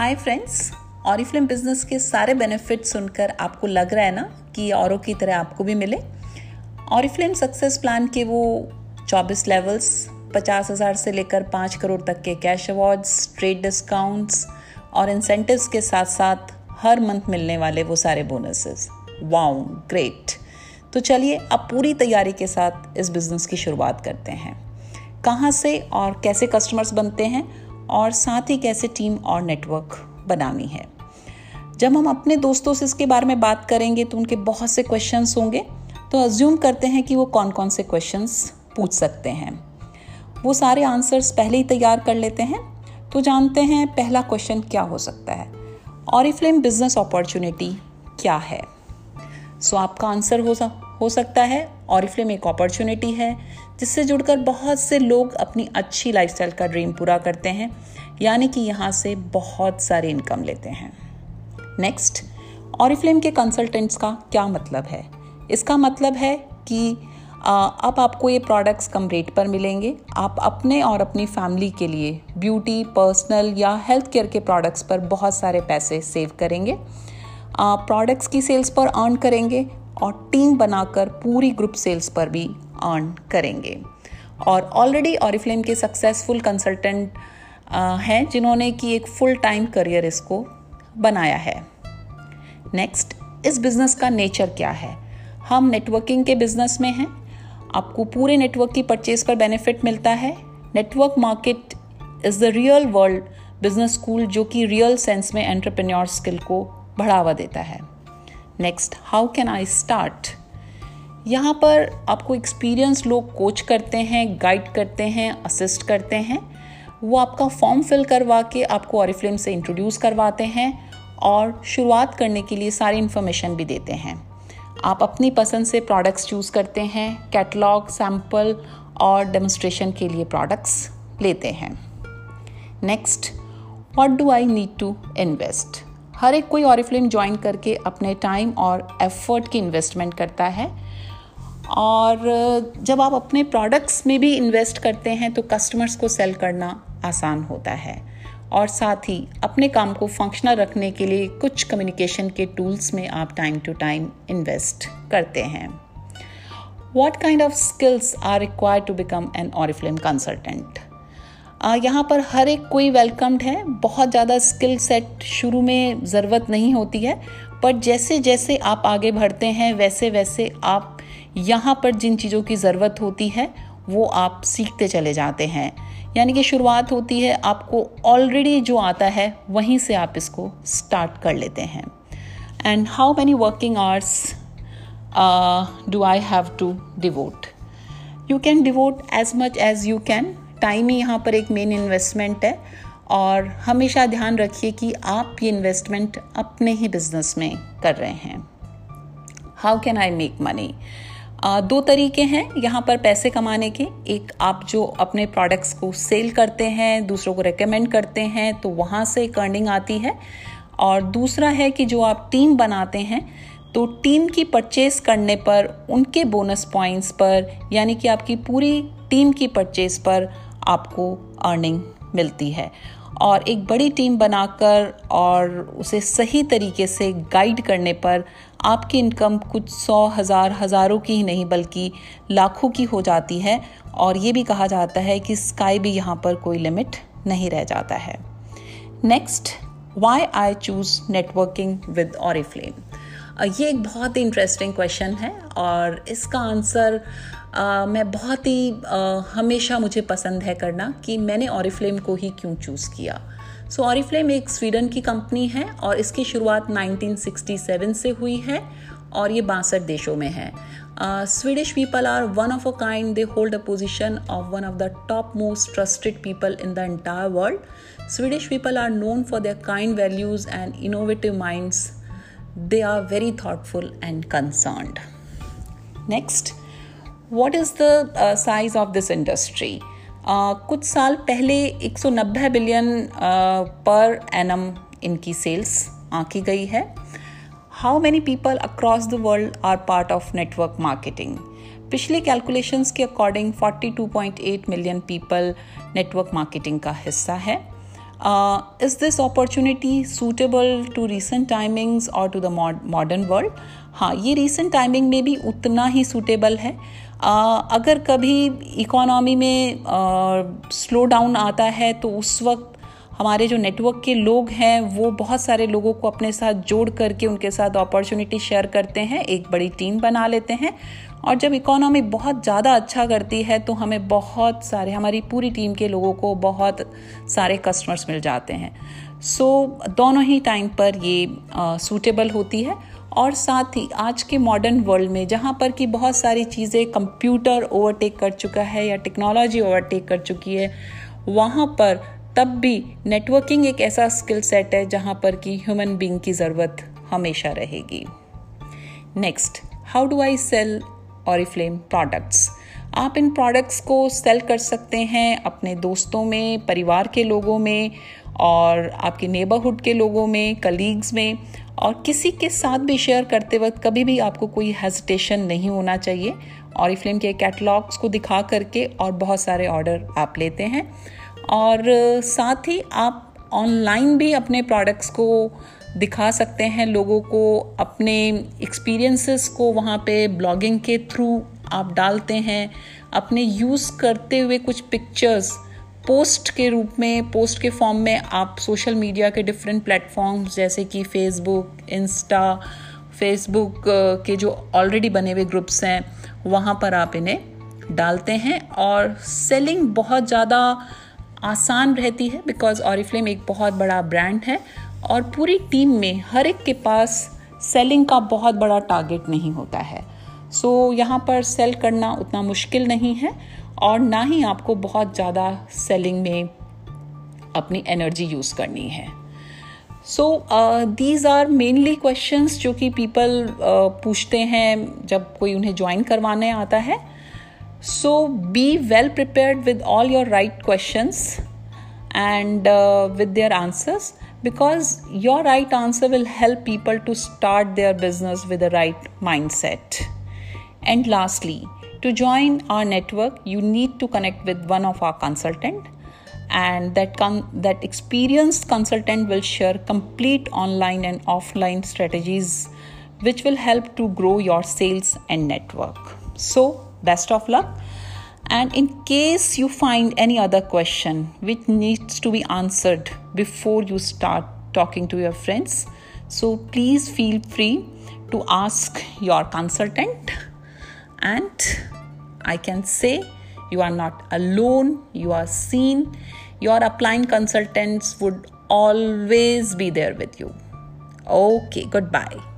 Hi friends Oriflame business के सारे benefit सुनकर आपको लग रहा है ना कि औरों की तरह आपको भी मिले। ऑरिफ्लेम सक्सेस प्लान के वो 24 लेवल्स पचास हज़ार से लेकर पाँच करोड़ तक के कैश अवार्ड्स ट्रेड डिस्काउंट्स और इंसेंटिव्स के साथ साथ हर मंथ मिलने वाले वो सारे बोनसेस वाउ ग्रेट तो चलिए अब पूरी तैयारी के साथ इस बिज़नेस की शुरुआत करते हैं। कहाँ से और कैसे कस्टमर्स बनते हैं और साथ ही कैसे टीम और नेटवर्क बनानी है। जब हम अपने दोस्तों से इसके बारे में बात करेंगे तो उनके बहुत से क्वेश्चंस होंगे। तो अज्यूम करते हैं कि वो कौन कौन से क्वेश्चंस पूछ सकते हैं। वो सारे आंसर्स पहले ही तैयार कर लेते हैं। तो जानते हैं पहला क्वेश्चन क्या हो सकता है और ऑरिफ्लेम बिज़नेस अपॉर्चुनिटी क्या है। सो so, आपका आंसर हो, हो सकता है और ऑरिफ्लेम एक अपॉर्चुनिटी है। जिससे जुड़कर बहुत से लोग अपनी अच्छी लाइफस्टाइल का ड्रीम पूरा करते हैं, यानी कि यहाँ से बहुत सारे इनकम लेते हैं। नेक्स्ट ऑरिफ्लेम के कंसल्टेंट्स का क्या मतलब है? इसका मतलब है कि अब आपको ये प्रोडक्ट्स कम रेट पर मिलेंगे। आप अपने और अपनी फैमिली के लिए ब्यूटी पर्सनल या हेल्थ केयर के प्रोडक्ट्स पर बहुत सारे पैसे सेव करेंगे। प्रोडक्ट्स की सेल्स पर अर्न करेंगे और टीम बनाकर पूरी ग्रुप सेल्स पर भी अर्न करेंगे। और ऑलरेडी ऑरिफ्लेम के सक्सेसफुल कंसल्टेंट हैं जिन्होंने कि एक फुल टाइम करियर इसको बनाया है। नेक्स्ट इस बिज़नेस का नेचर क्या है? हम नेटवर्किंग के बिज़नेस में हैं। आपको पूरे नेटवर्क की परचेज पर बेनिफिट मिलता है। Network market is the real world business school जो कि रियल सेंस में एंटरप्रेन्योर स्किल को बढ़ावा देता है। Next how can I start यहाँ पर आपको एक्सपीरियंस लोग कोच करते हैं गाइड करते हैं असिस्ट करते हैं। वो आपका फॉर्म फिल करवा के आपको ऑरिफ्लेम से इंट्रोड्यूस करवाते हैं और शुरुआत करने के लिए सारी इन्फॉर्मेशन भी देते हैं। आप अपनी पसंद से प्रोडक्ट्स चूज़ करते हैं कैटलॉग सैंपल और डेमोस्ट्रेशन के लिए प्रोडक्ट्स लेते हैं। Next what do I need to invest हर एक कोई ऑरिफ्लेम ज्वाइन करके अपने टाइम और एफर्ट की इन्वेस्टमेंट करता है। और जब आप अपने प्रोडक्ट्स में भी इन्वेस्ट करते हैं तो कस्टमर्स को सेल करना आसान होता है। और साथ ही, अपने काम को फंक्शनल रखने के लिए कुछ कम्युनिकेशन के टूल्स में आप टाइम टू टाइम इन्वेस्ट करते हैं। What kind of skills are required to become an Oriflame consultant यहाँ पर हर एक कोई वेलकम्ड है। बहुत ज़्यादा स्किल सेट शुरू में ज़रूरत नहीं होती है। पर जैसे जैसे आप आगे बढ़ते हैं, वैसे वैसे आप यहाँ पर जिन चीज़ों की ज़रूरत होती है, वो आप सीखते चले जाते हैं। यानी कि शुरुआत होती है, आपको ऑलरेडी जो आता है, वहीं से आप इसको स्टार्ट कर लेते हैं। And how many working hours do I have to devote you can devote as much as you can time ही यहाँ पर एक मेन इन्वेस्टमेंट है। और हमेशा ध्यान रखिए कि आप ये इन्वेस्टमेंट अपने ही बिज़नेस में कर रहे हैं। How can I make money दो तरीके हैं यहाँ पर पैसे कमाने के। एक, आप जो अपने प्रोडक्ट्स को सेल करते हैं, दूसरों को रेकमेंड करते हैं तो वहाँ से एक अर्निंग आती है। और दूसरा है कि जो आप टीम बनाते हैं तो टीम की परचेस करने पर, उनके बोनस पॉइंट्स पर, यानी कि आपकी पूरी टीम की परचेस पर आपको अर्निंग मिलती है। और एक बड़ी टीम बनाकर और उसे सही तरीके से गाइड करने पर आपकी इनकम कुछ सौ हज़ार, हज़ारों की ही नहीं, बल्कि लाखों की हो जाती है। और ये भी कहा जाता है कि स्काई भी यहाँ पर कोई लिमिट नहीं रह जाता है। Next why I choose networking with Oriflame ये एक बहुत ही इंटरेस्टिंग क्वेश्चन है और इसका आंसर मैं बहुत ही हमेशा मुझे पसंद है करना कि मैंने ऑरिफ्लेम को ही क्यों चूज़ किया। सो ऑरिफ्लेम एक स्वीडन की कंपनी है और इसकी शुरुआत 1967 से हुई है और ये बासठ देशों में है। Swedish people are one of a kind they hold a position of one of the top most trusted people in the entire world Swedish people are known for their kind values and innovative minds they are very thoughtful and concerned. Next, what is the uh, size of this industry? Uh, कुछ साल पहले 190 billion per annum इनकी sales आंकी गई है how many people across the world are part of network marketing पिछले calculations के according 42.8 million people network marketing का हिस्सा है is this opportunity suitable to recent timings और टू द मॉडर्न वर्ल्ड हाँ ये रीसेंट टाइमिंग में भी उतना ही सूटेबल है। Uh, अगर कभी इकोनॉमी में स्लो uh, डाउन आता है तो उस वक्त हमारे जो नेटवर्क के लोग हैं वो बहुत सारे लोगों को अपने साथ जोड़ करके उनके साथ अपॉर्चुनिटी शेयर करते हैं एक बड़ी टीम बना लेते हैं। और जब इकोनॉमी बहुत ज़्यादा अच्छा करती है तो हमें बहुत सारे हमारी पूरी टीम के लोगों को बहुत सारे कस्टमर्स मिल जाते हैं। सो so, दोनों ही टाइम पर ये सूटेबल होती है। और साथ ही आज के मॉडर्न वर्ल्ड में जहाँ पर कि बहुत सारी चीज़ें कंप्यूटर ओवरटेक कर चुका है या टेक्नोलॉजी ओवरटेक कर चुकी है वहाँ पर तब भी नेटवर्किंग एक ऐसा स्किल सेट है जहाँ पर कि ह्यूमन बींग की ज़रूरत हमेशा रहेगी। Next how do I sell Oriflame products आप इन प्रोडक्ट्स को सेल कर सकते हैं अपने दोस्तों में, परिवार के लोगों में, और आपके नेबरहुड के लोगों में कलीग्स में, और किसी के साथ भी शेयर करते वक्त कभी भी आपको कोई हेजिटेशन नहीं होना चाहिए। ऑरिफ्लेम के कैटलॉग्स को दिखा करके और बहुत सारे ऑर्डर आप लेते हैं। और साथ ही आप ऑनलाइन भी अपने प्रोडक्ट्स को दिखा सकते हैं, लोगों को अपने एक्सपीरियंसेस को वहाँ पे ब्लॉगिंग के थ्रू आप डालते हैं, अपने यूज़ करते हुए कुछ पिक्चर्स पोस्ट के रूप में पोस्ट के फॉर्म में आप सोशल मीडिया के डिफरेंट प्लेटफॉर्म्स जैसे कि फेसबुक इंस्टा फेसबुक के जो ऑलरेडी बने हुए ग्रुप्स हैं, वहाँ पर आप इन्हें डालते हैं और सेलिंग बहुत ज़्यादा आसान रहती है बिकॉज़ ऑरिफ्लेम एक बहुत बड़ा ब्रांड है और पूरी टीम में हर एक के पास सेलिंग का बहुत बड़ा टारगेट नहीं होता है। सो so, यहाँ पर सेल करना उतना मुश्किल नहीं है और ना ही आपको बहुत ज़्यादा सेलिंग में अपनी एनर्जी यूज़ करनी है। So these are mainly questions जो कि पीपल uh, पूछते हैं जब कोई उन्हें ज्वाइन करवाने आता है। So be well prepared with all your right questions and uh, with their answers because your right answer will help people to start their business with the right mindset. And lastly, to join our network, you need to connect with one of our consultant and that con- that experienced consultant will share complete online and offline strategies which will help to grow your sales and network. So best of luck and in case you find any other question which needs to be answered before you start talking to your friends, so please feel free to ask your consultant. And I can say you are not alone, you are seen. Your applying consultants would always be there with you. Okay, goodbye.